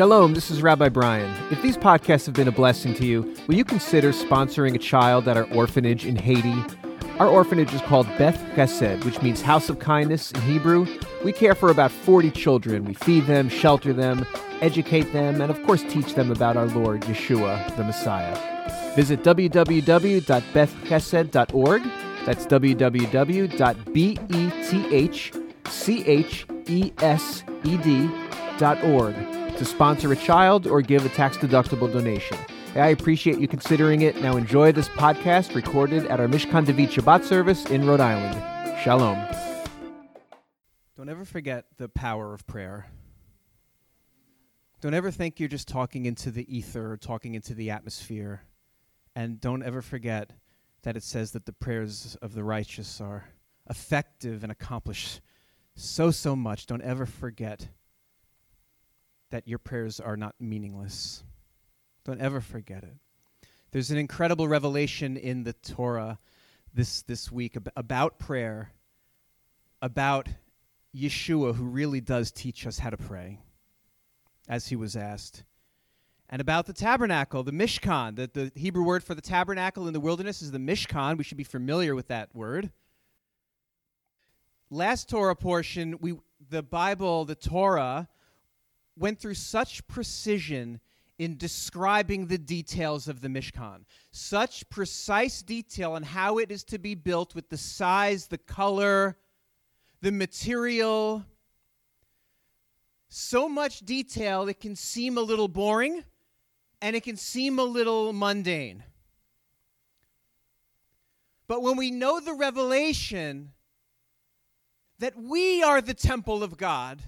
Shalom, this is Rabbi Brian. If these podcasts have been a blessing to you, will you consider sponsoring a child at our orphanage in Haiti? Our orphanage is called Beth Chesed, which means House of Kindness in Hebrew. We care for about 40 children. We feed them, shelter them, educate them, and of course teach them about our Lord, Yeshua, the Messiah. Visit www.bethchesed.org. That's www.bethchesed.org to sponsor a child or give a tax deductible donation. I appreciate you considering it. Now enjoy this podcast recorded at our Mishkan David Shabbat service in Rhode Island. Shalom. Don't ever forget the power of prayer. Don't ever think you're just talking into the ether or talking into the atmosphere. And don't ever forget that it says that the prayers of the righteous are effective and accomplish so, so much. Don't ever forget that your prayers are not meaningless. Don't ever forget it. There's an incredible revelation in the Torah this, this week ab- about prayer, about Yeshua, who really does teach us how to pray, as he was asked. And about the tabernacle, the Mishkan. The, the Hebrew word for the tabernacle in the wilderness is the Mishkan. We should be familiar with that word. Last Torah portion, we, the Bible, the Torah, went through such precision in describing the details of the Mishkan. Such precise detail on how it is to be built with the size, the color, the material. So much detail it can seem a little boring and it can seem a little mundane. But when we know the revelation that we are the temple of God,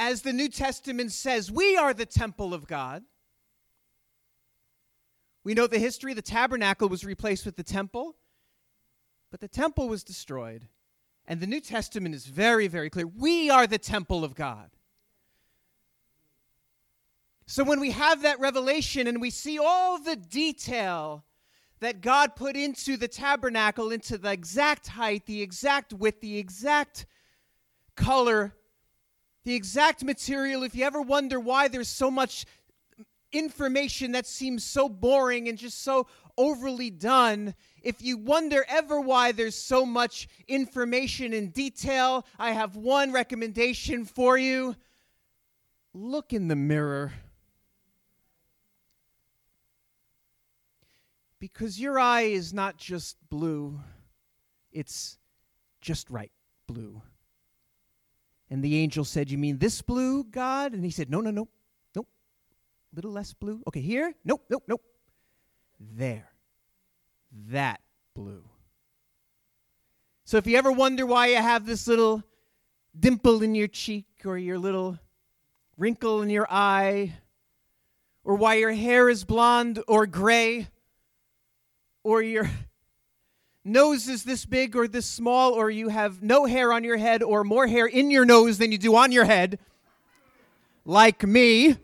as the New Testament says, we are the temple of God. We know the history the tabernacle was replaced with the temple, but the temple was destroyed. And the New Testament is very, very clear. We are the temple of God. So when we have that revelation and we see all the detail that God put into the tabernacle, into the exact height, the exact width, the exact color, the exact material, if you ever wonder why there's so much information that seems so boring and just so overly done, if you wonder ever why there's so much information and detail, I have one recommendation for you. Look in the mirror. Because your eye is not just blue, it's just right blue. And the angel said, You mean this blue, God? And he said, No, no, no. Nope. A little less blue. Okay, here? Nope, nope, nope. There. That blue. So if you ever wonder why you have this little dimple in your cheek or your little wrinkle in your eye, or why your hair is blonde or gray, or your nose is this big or this small, or you have no hair on your head or more hair in your nose than you do on your head, like me.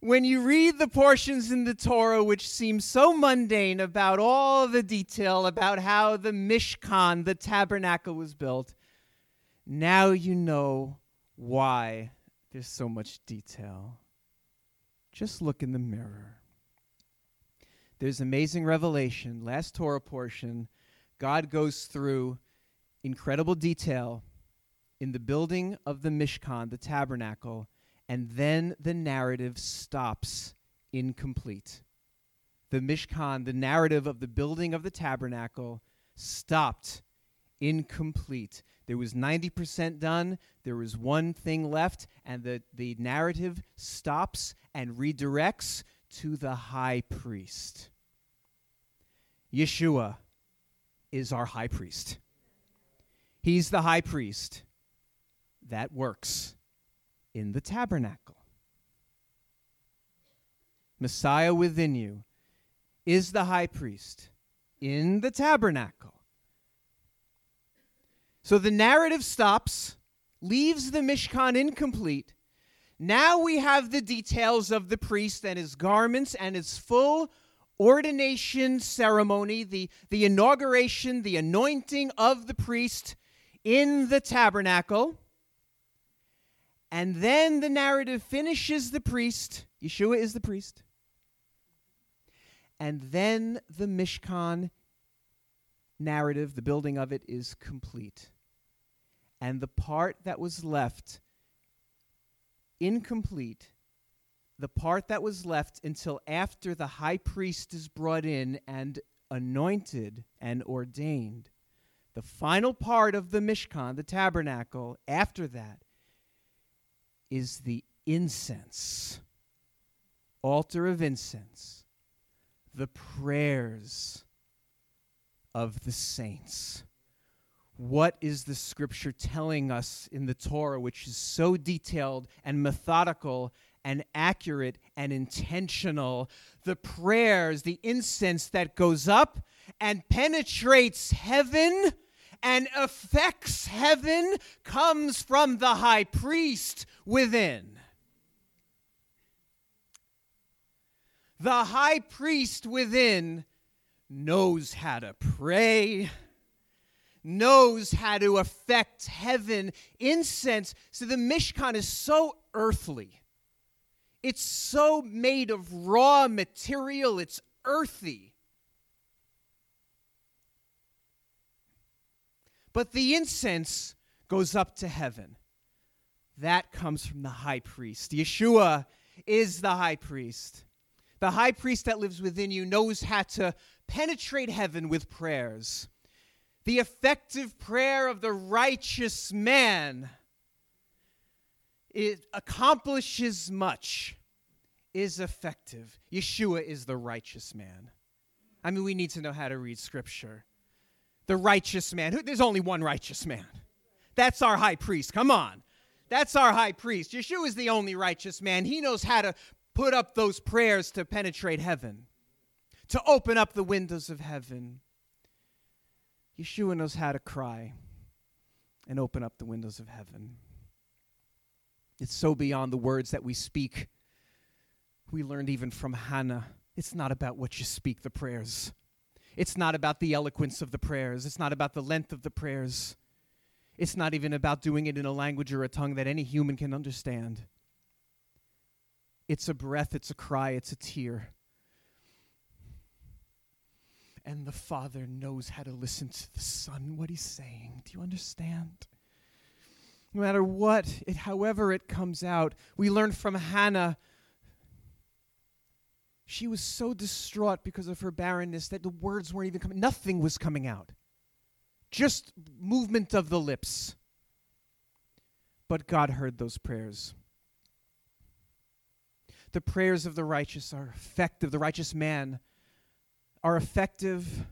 When you read the portions in the Torah which seem so mundane about all the detail about how the Mishkan, the tabernacle, was built, now you know why there's so much detail. Just look in the mirror. There's amazing revelation. Last Torah portion, God goes through incredible detail in the building of the Mishkan, the tabernacle, and then the narrative stops incomplete. The Mishkan, the narrative of the building of the tabernacle, stopped incomplete. There was 90% done, there was one thing left, and the, the narrative stops and redirects to the high priest. Yeshua is our high priest. He's the high priest that works in the tabernacle. Messiah within you is the high priest in the tabernacle. So the narrative stops, leaves the Mishkan incomplete. Now we have the details of the priest and his garments and his full ordination ceremony, the, the inauguration, the anointing of the priest in the tabernacle. And then the narrative finishes the priest. Yeshua is the priest. And then the Mishkan narrative, the building of it, is complete. And the part that was left incomplete, the part that was left until after the high priest is brought in and anointed and ordained, the final part of the Mishkan, the tabernacle, after that, is the incense, altar of incense, the prayers of the saints. What is the scripture telling us in the Torah, which is so detailed and methodical and accurate and intentional? The prayers, the incense that goes up and penetrates heaven and affects heaven comes from the high priest within. The high priest within knows how to pray, knows how to affect heaven. Incense. So the Mishkan is so earthly. It's so made of raw material, it's earthy. But the incense goes up to heaven. That comes from the high priest. Yeshua is the high priest. The high priest that lives within you knows how to penetrate heaven with prayers. The effective prayer of the righteous man it accomplishes much, is effective. Yeshua is the righteous man. I mean, we need to know how to read scripture the righteous man. There's only one righteous man. That's our high priest. Come on. That's our high priest. Yeshua is the only righteous man. He knows how to put up those prayers to penetrate heaven, to open up the windows of heaven. Yeshua knows how to cry and open up the windows of heaven. It's so beyond the words that we speak. We learned even from Hannah it's not about what you speak, the prayers. It's not about the eloquence of the prayers. It's not about the length of the prayers. It's not even about doing it in a language or a tongue that any human can understand. It's a breath, it's a cry, it's a tear. And the Father knows how to listen to the Son, what He's saying. Do you understand? No matter what, it, however it comes out, we learn from Hannah she was so distraught because of her barrenness that the words weren't even coming. Nothing was coming out. Just movement of the lips. But God heard those prayers. The prayers of the righteous are effective. The righteous man are effective.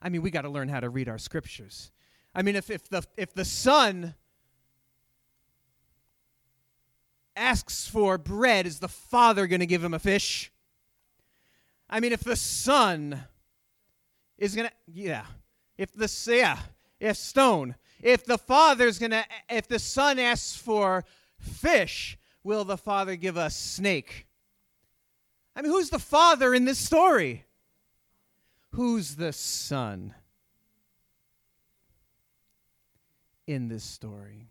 I mean, we got to learn how to read our scriptures. I mean, if, if, the, if the son asks for bread, is the father going to give him a fish? I mean, if the son is going to, yeah, if the, yeah, if stone, if the father's going to, if the son asks for fish, will the father give a snake? I mean, who's the father in this story? Who's the son in this story?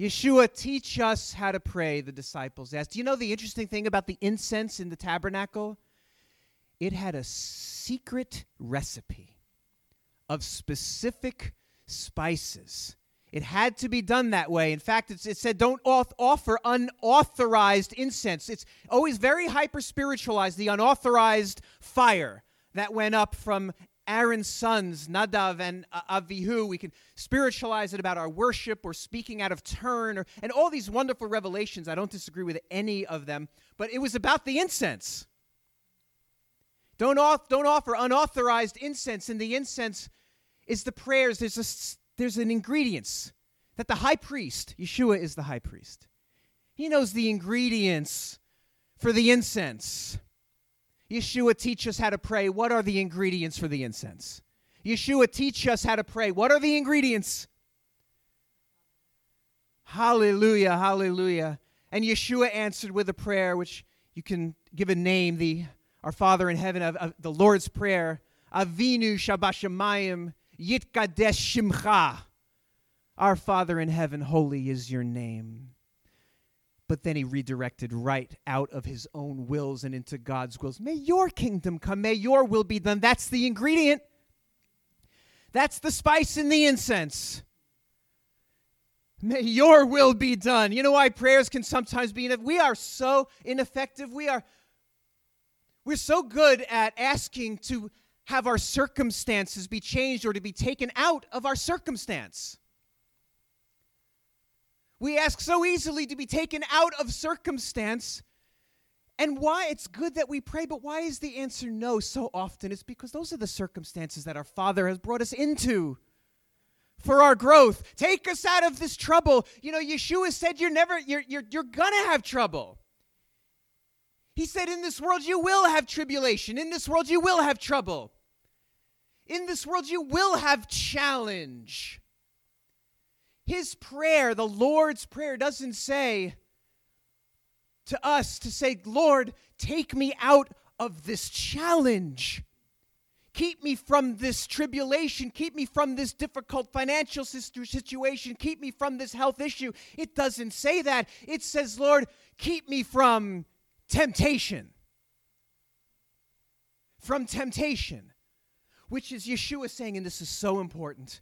Yeshua, teach us how to pray, the disciples asked. Do you know the interesting thing about the incense in the tabernacle? it had a secret recipe of specific spices. It had to be done that way. In fact, it said don't offer unauthorized incense. It's always very hyper spiritualized, the unauthorized fire that went up from Aaron's sons, Nadav and Avihu. We can spiritualize it about our worship or speaking out of turn, or, and all these wonderful revelations. I don't disagree with any of them, but it was about the incense. Don't, off, don't offer unauthorized incense, and the incense is the prayers. There's, a, there's an ingredients that the high priest, Yeshua is the high priest, he knows the ingredients for the incense. Yeshua teach us how to pray. What are the ingredients for the incense? Yeshua teach us how to pray. What are the ingredients? Hallelujah, hallelujah. And Yeshua answered with a prayer which you can give a name, the our Father in heaven, of, of the Lord's Prayer, Avinu Shabashamayim Yitkadesh Shimcha. Our Father in heaven, holy is your name. But then he redirected right out of his own wills and into God's wills. May your kingdom come, may your will be done. That's the ingredient. That's the spice in the incense. May your will be done. You know why prayers can sometimes be ineffective? We are so ineffective. We are we're so good at asking to have our circumstances be changed or to be taken out of our circumstance. We ask so easily to be taken out of circumstance. And why it's good that we pray, but why is the answer no so often? It's because those are the circumstances that our Father has brought us into for our growth. Take us out of this trouble. You know, Yeshua said you're never you're you're you're going to have trouble. He said in this world you will have tribulation. In this world you will have trouble. In this world you will have challenge. His prayer, the Lord's prayer doesn't say to us to say, "Lord, take me out of this challenge." Keep me from this tribulation. Keep me from this difficult financial situation. Keep me from this health issue. It doesn't say that. It says, Lord, keep me from temptation. From temptation, which is Yeshua saying, and this is so important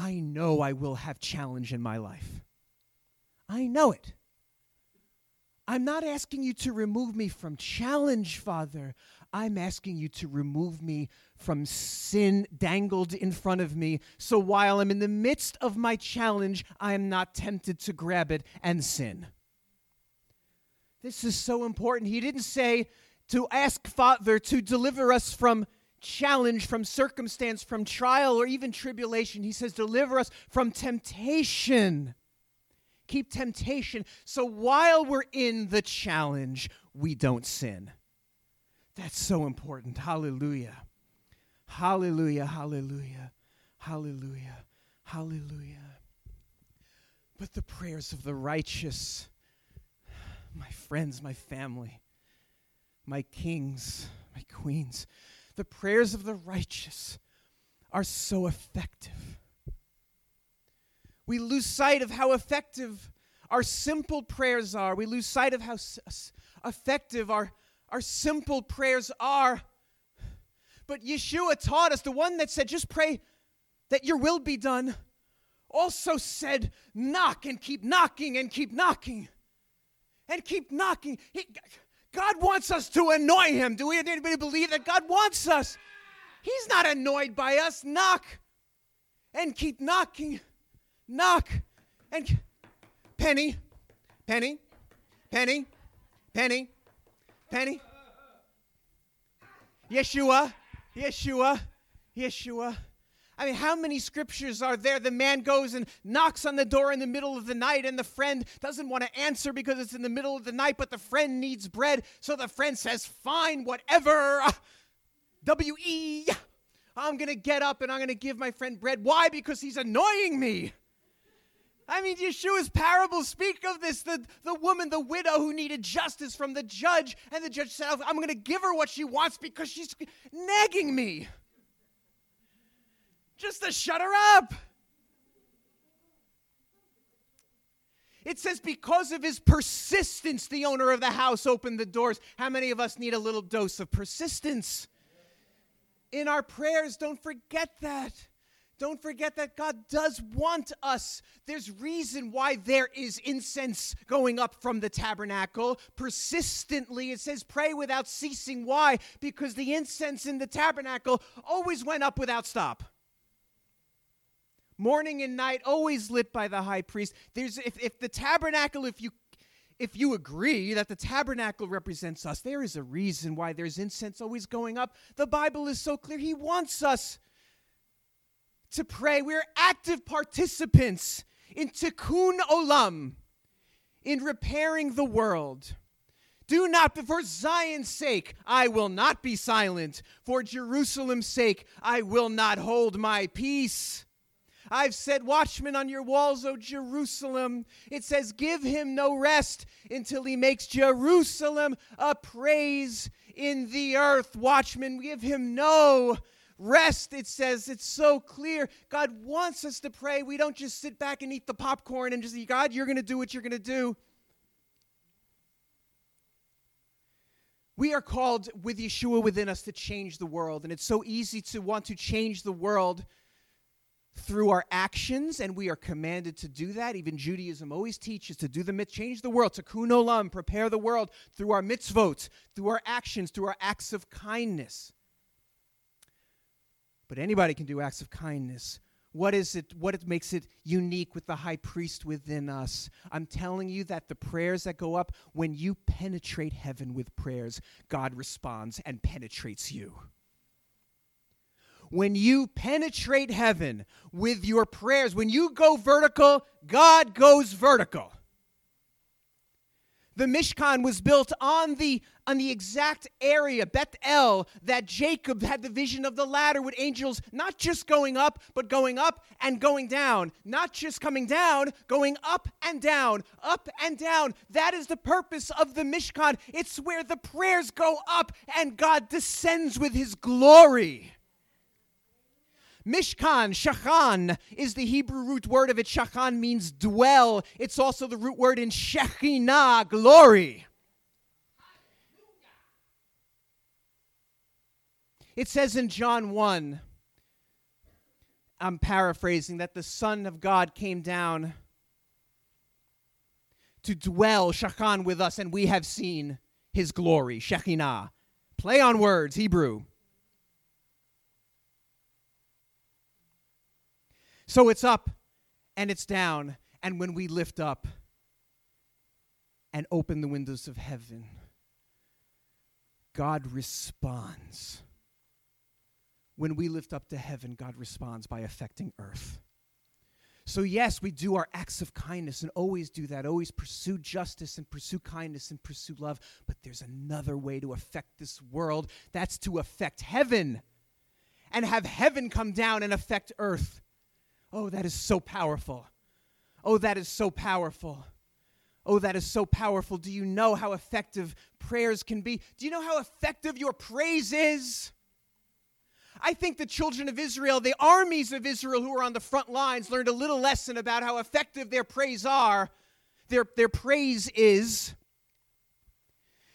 I know I will have challenge in my life. I know it. I'm not asking you to remove me from challenge, Father. I'm asking you to remove me from sin dangled in front of me. So while I'm in the midst of my challenge, I am not tempted to grab it and sin. This is so important. He didn't say to ask Father to deliver us from challenge, from circumstance, from trial, or even tribulation. He says, deliver us from temptation. Keep temptation. So while we're in the challenge, we don't sin. That's so important. Hallelujah. Hallelujah. Hallelujah. Hallelujah. Hallelujah. But the prayers of the righteous, my friends, my family, my kings, my queens, the prayers of the righteous are so effective. We lose sight of how effective our simple prayers are. We lose sight of how effective our our simple prayers are. But Yeshua taught us, the one that said, just pray that your will be done, also said, knock and keep knocking and keep knocking and keep knocking. He, God wants us to annoy him. Do we anybody believe that God wants us? He's not annoyed by us. Knock and keep knocking. Knock and penny, penny, penny, penny, Penny? Yeshua, Yeshua, Yeshua. I mean, how many scriptures are there? The man goes and knocks on the door in the middle of the night, and the friend doesn't want to answer because it's in the middle of the night, but the friend needs bread. So the friend says, Fine, whatever. W E. I'm going to get up and I'm going to give my friend bread. Why? Because he's annoying me. I mean, Yeshua's parables speak of this the, the woman, the widow who needed justice from the judge, and the judge said, I'm going to give her what she wants because she's nagging me. Just to shut her up. It says, because of his persistence, the owner of the house opened the doors. How many of us need a little dose of persistence? In our prayers, don't forget that. Don't forget that God does want us. There's reason why there is incense going up from the tabernacle persistently. It says, pray without ceasing. Why? Because the incense in the tabernacle always went up without stop. Morning and night, always lit by the high priest. There's if, if the tabernacle, if you if you agree that the tabernacle represents us, there is a reason why there's incense always going up. The Bible is so clear. He wants us to pray. We're active participants in tikkun olam, in repairing the world. Do not, for Zion's sake, I will not be silent. For Jerusalem's sake, I will not hold my peace. I've set watchmen on your walls, O Jerusalem. It says, Give him no rest until he makes Jerusalem a praise in the earth. Watchmen, give him no rest. It says it's so clear. God wants us to pray. We don't just sit back and eat the popcorn and just say, God, you're going to do what you're going to do. We are called with Yeshua within us to change the world. And it's so easy to want to change the world through our actions, and we are commanded to do that. Even Judaism always teaches to do the mit, change the world, tikkun olam, prepare the world through our mitzvot, through our actions, through our acts of kindness. But anybody can do acts of kindness. What is it? What it makes it unique with the high priest within us? I'm telling you that the prayers that go up, when you penetrate heaven with prayers, God responds and penetrates you. When you penetrate heaven with your prayers, when you go vertical, God goes vertical. The Mishkan was built on the, on the exact area, Beth El, that Jacob had the vision of the ladder with angels not just going up, but going up and going down. Not just coming down, going up and down, up and down. That is the purpose of the Mishkan. It's where the prayers go up and God descends with his glory. Mishkan, shachan, is the Hebrew root word of it. Shachan means dwell. It's also the root word in Shekhinah, glory. It says in John 1, I'm paraphrasing, that the Son of God came down to dwell, shachan, with us, and we have seen his glory, Shekhinah. Play on words, Hebrew. So it's up and it's down. And when we lift up and open the windows of heaven, God responds. When we lift up to heaven, God responds by affecting earth. So, yes, we do our acts of kindness and always do that, always pursue justice and pursue kindness and pursue love. But there's another way to affect this world that's to affect heaven and have heaven come down and affect earth. Oh, that is so powerful. Oh, that is so powerful. Oh, that is so powerful. Do you know how effective prayers can be? Do you know how effective your praise is? I think the children of Israel, the armies of Israel who are on the front lines, learned a little lesson about how effective their praise are. Their, their praise is.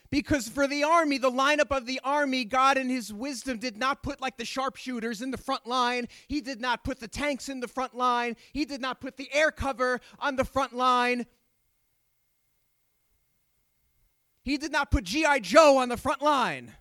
Because for the army, the lineup of the army, God in his wisdom did not put like the sharpshooters in the front line. He did not put the tanks in the front line. He did not put the air cover on the front line. He did not put G.I. Joe on the front line.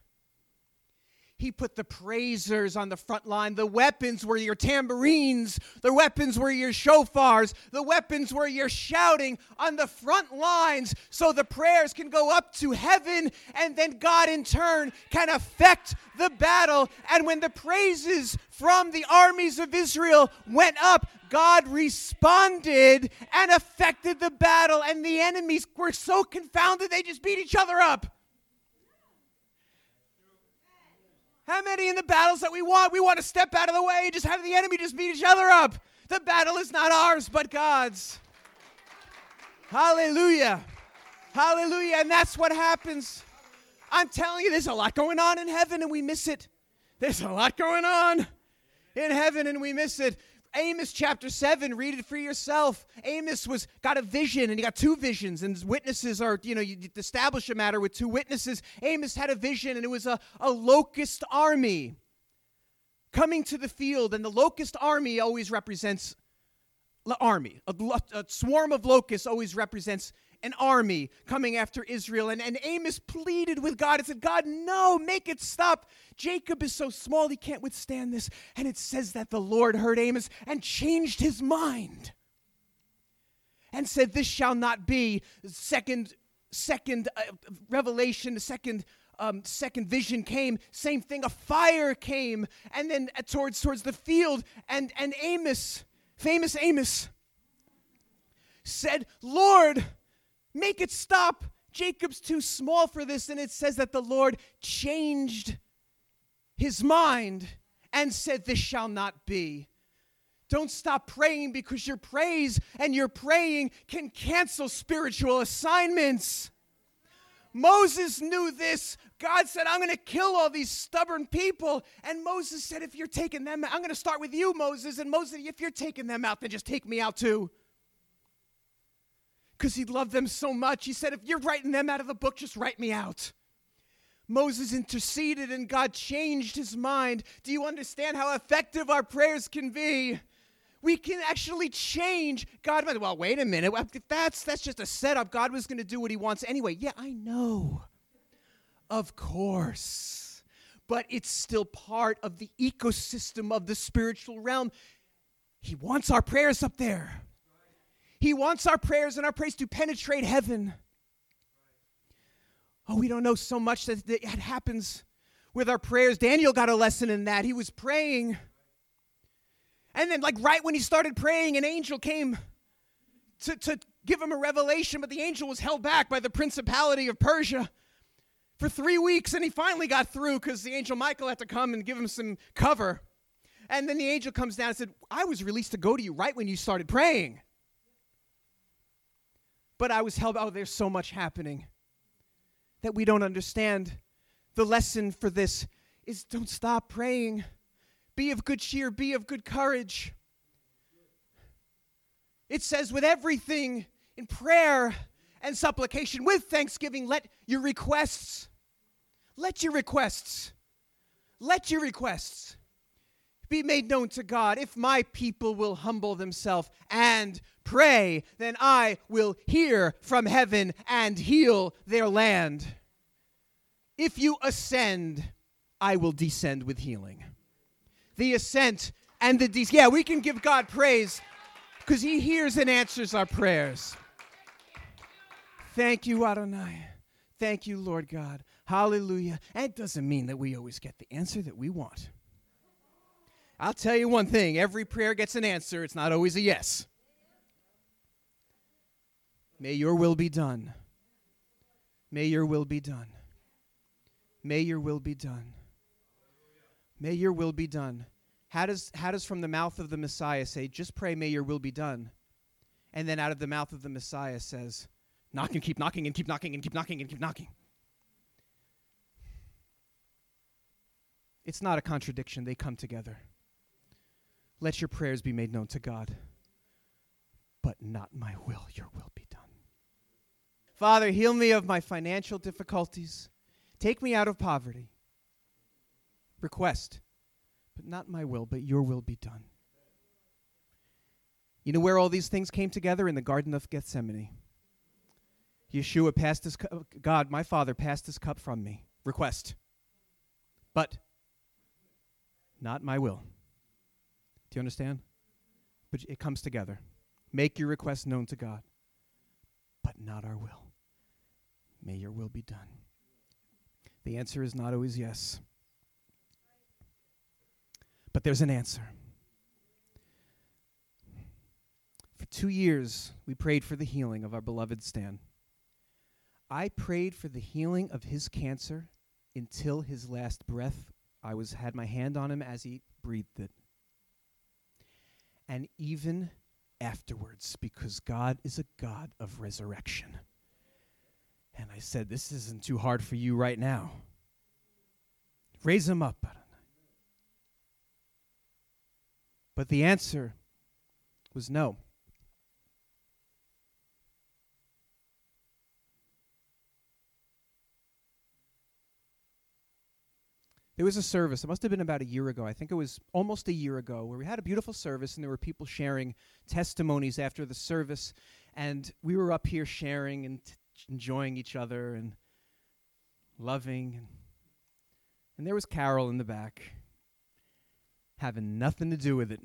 He put the praisers on the front line. The weapons were your tambourines. The weapons were your shofars. The weapons were your shouting on the front lines so the prayers can go up to heaven and then God in turn can affect the battle. And when the praises from the armies of Israel went up, God responded and affected the battle. And the enemies were so confounded they just beat each other up. How many in the battles that we want, we want to step out of the way and just have the enemy just beat each other up? The battle is not ours, but God's. Hallelujah. Hallelujah. And that's what happens. I'm telling you, there's a lot going on in heaven and we miss it. There's a lot going on in heaven and we miss it. Amos chapter 7, read it for yourself. Amos was got a vision and he got two visions, and witnesses are, you know, you establish a matter with two witnesses. Amos had a vision, and it was a, a locust army coming to the field, and the locust army always represents army. A, a swarm of locusts always represents an army coming after Israel. And, and Amos pleaded with God and said, God, no, make it stop. Jacob is so small, he can't withstand this. And it says that the Lord heard Amos and changed his mind and said, This shall not be. Second, second uh, revelation, the second. Um, second vision came same thing a fire came and then uh, towards towards the field and and amos famous amos said lord Make it stop. Jacob's too small for this. And it says that the Lord changed his mind and said, This shall not be. Don't stop praying because your praise and your praying can cancel spiritual assignments. Moses knew this. God said, I'm going to kill all these stubborn people. And Moses said, If you're taking them, I'm going to start with you, Moses. And Moses, if you're taking them out, then just take me out too. Because he loved them so much. He said, If you're writing them out of the book, just write me out. Moses interceded and God changed his mind. Do you understand how effective our prayers can be? we can actually change God. Well, wait a minute. That's, that's just a setup. God was going to do what he wants anyway. Yeah, I know. Of course. But it's still part of the ecosystem of the spiritual realm. He wants our prayers up there. He wants our prayers and our praise to penetrate heaven. Oh, we don't know so much that it happens with our prayers. Daniel got a lesson in that. He was praying and then, like, right when he started praying, an angel came to, to give him a revelation, but the angel was held back by the principality of Persia for three weeks, and he finally got through because the angel Michael had to come and give him some cover. And then the angel comes down and said, I was released to go to you right when you started praying. But I was held, oh, there's so much happening that we don't understand. The lesson for this is don't stop praying. Be of good cheer, be of good courage. It says, with everything in prayer and supplication, with thanksgiving, let your requests, let your requests, let your requests be made known to God. If my people will humble themselves and pray, then I will hear from heaven and heal their land. If you ascend, I will descend with healing the ascent, and the descent. Yeah, we can give God praise because He hears and answers our prayers. Thank you, Adonai. Thank you, Lord God. Hallelujah. And it doesn't mean that we always get the answer that we want. I'll tell you one thing every prayer gets an answer, it's not always a yes. May your will be done. May your will be done. May your will be done. May your will be done. How does, how does from the mouth of the Messiah say, just pray, may your will be done? And then out of the mouth of the Messiah says, knock and keep knocking and keep knocking and keep knocking and keep knocking. It's not a contradiction, they come together. Let your prayers be made known to God, but not my will, your will be done. Father, heal me of my financial difficulties. Take me out of poverty request. But not my will, but your will be done. You know where all these things came together? In the Garden of Gethsemane. Yeshua passed his cu- God, my Father, passed his cup from me. Request. But not my will. Do you understand? But it comes together. Make your request known to God, but not our will. May your will be done. The answer is not always yes. But there's an answer. For two years, we prayed for the healing of our beloved Stan. I prayed for the healing of his cancer until his last breath. I was had my hand on him as he breathed it. And even afterwards, because God is a God of resurrection. And I said, This isn't too hard for you right now. Raise him up. But the answer was no. There was a service, it must have been about a year ago. I think it was almost a year ago, where we had a beautiful service and there were people sharing testimonies after the service. And we were up here sharing and t- enjoying each other and loving. And, and there was Carol in the back having nothing to do with it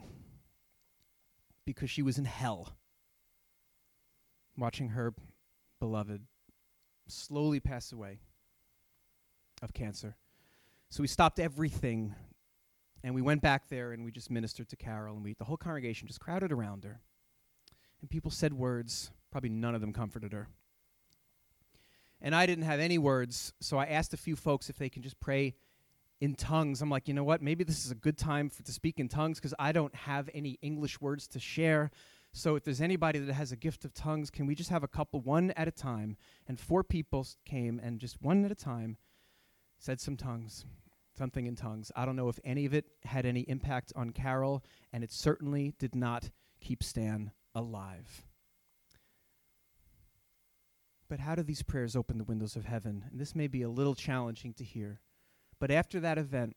because she was in hell watching her beloved slowly pass away of cancer. So we stopped everything and we went back there and we just ministered to Carol and we the whole congregation just crowded around her. And people said words, probably none of them comforted her. And I didn't have any words, so I asked a few folks if they can just pray in tongues. I'm like, you know what? Maybe this is a good time for, to speak in tongues because I don't have any English words to share. So if there's anybody that has a gift of tongues, can we just have a couple one at a time? And four people came and just one at a time said some tongues, something in tongues. I don't know if any of it had any impact on Carol, and it certainly did not keep Stan alive. But how do these prayers open the windows of heaven? And this may be a little challenging to hear. But after that event,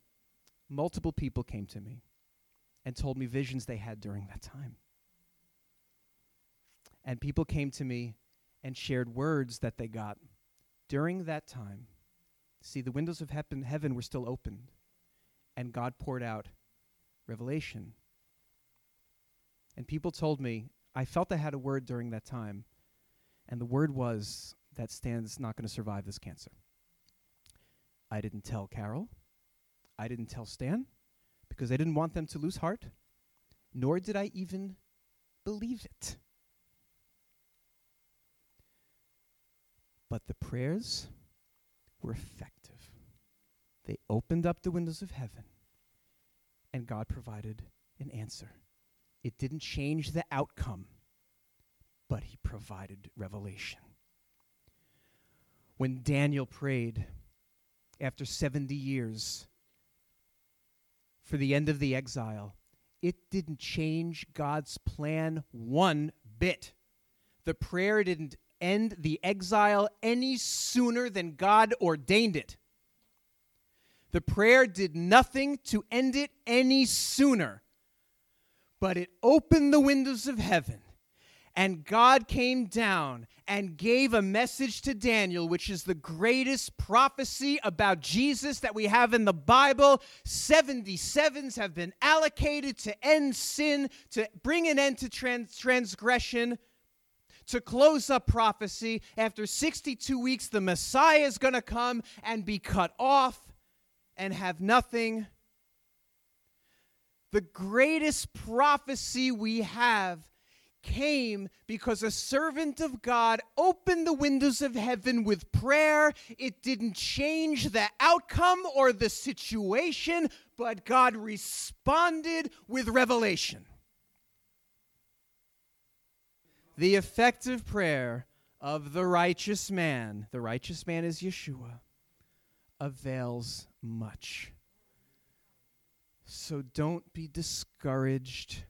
multiple people came to me and told me visions they had during that time. And people came to me and shared words that they got during that time. See, the windows of heaven, heaven were still opened, and God poured out revelation. And people told me, I felt I had a word during that time, and the word was that Stan's not going to survive this cancer. I didn't tell Carol. I didn't tell Stan because I didn't want them to lose heart, nor did I even believe it. But the prayers were effective. They opened up the windows of heaven, and God provided an answer. It didn't change the outcome, but He provided revelation. When Daniel prayed after 70 years for the end of the exile, it didn't change God's plan one bit. The prayer didn't end the exile any sooner than God ordained it. The prayer did nothing to end it any sooner, but it opened the windows of heaven. And God came down and gave a message to Daniel, which is the greatest prophecy about Jesus that we have in the Bible. 77s have been allocated to end sin, to bring an end to trans- transgression to close up prophecy. After 62 weeks, the Messiah is going to come and be cut off and have nothing. The greatest prophecy we have came because a servant of God opened the windows of heaven with prayer. It didn't change the outcome or the situation, but God responded with revelation. The effective prayer of the righteous man, the righteous man is Yeshua, avails much. So don't be discouraged.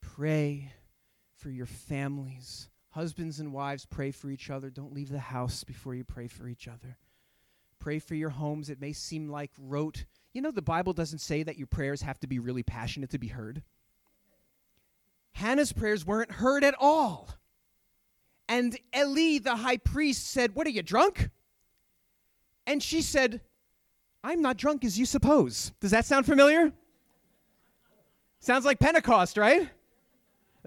Pray for your families. Husbands and wives, pray for each other. Don't leave the house before you pray for each other. Pray for your homes. It may seem like rote. You know, the Bible doesn't say that your prayers have to be really passionate to be heard. Hannah's prayers weren't heard at all. And Eli, the high priest, said, What are you, drunk? And she said, I'm not drunk as you suppose. Does that sound familiar? Sounds like Pentecost, right?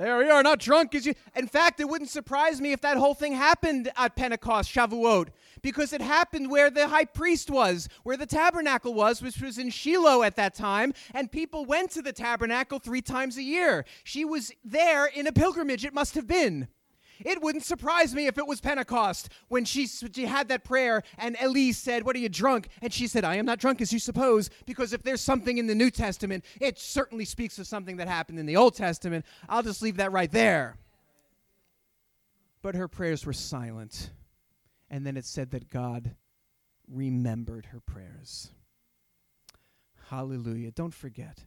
There we are, not drunk as you. In fact, it wouldn't surprise me if that whole thing happened at Pentecost, Shavuot, because it happened where the high priest was, where the tabernacle was, which was in Shiloh at that time, and people went to the tabernacle three times a year. She was there in a pilgrimage, it must have been. It wouldn't surprise me if it was Pentecost when she, she had that prayer and Eli said, What are you drunk? And she said, I am not drunk as you suppose, because if there's something in the New Testament, it certainly speaks of something that happened in the Old Testament. I'll just leave that right there. But her prayers were silent. And then it said that God remembered her prayers. Hallelujah. Don't forget.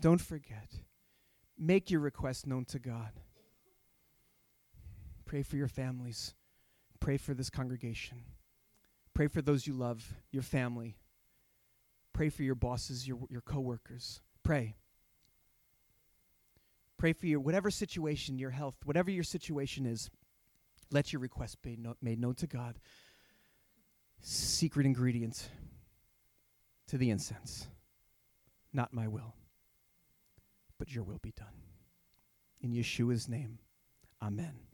Don't forget. Make your request known to God. Pray for your families. Pray for this congregation. Pray for those you love, your family. Pray for your bosses, your, your coworkers. Pray. Pray for your whatever situation, your health, whatever your situation is. Let your request be no, made known to God. Secret ingredient to the incense. Not my will, but your will be done. In Yeshua's name, amen.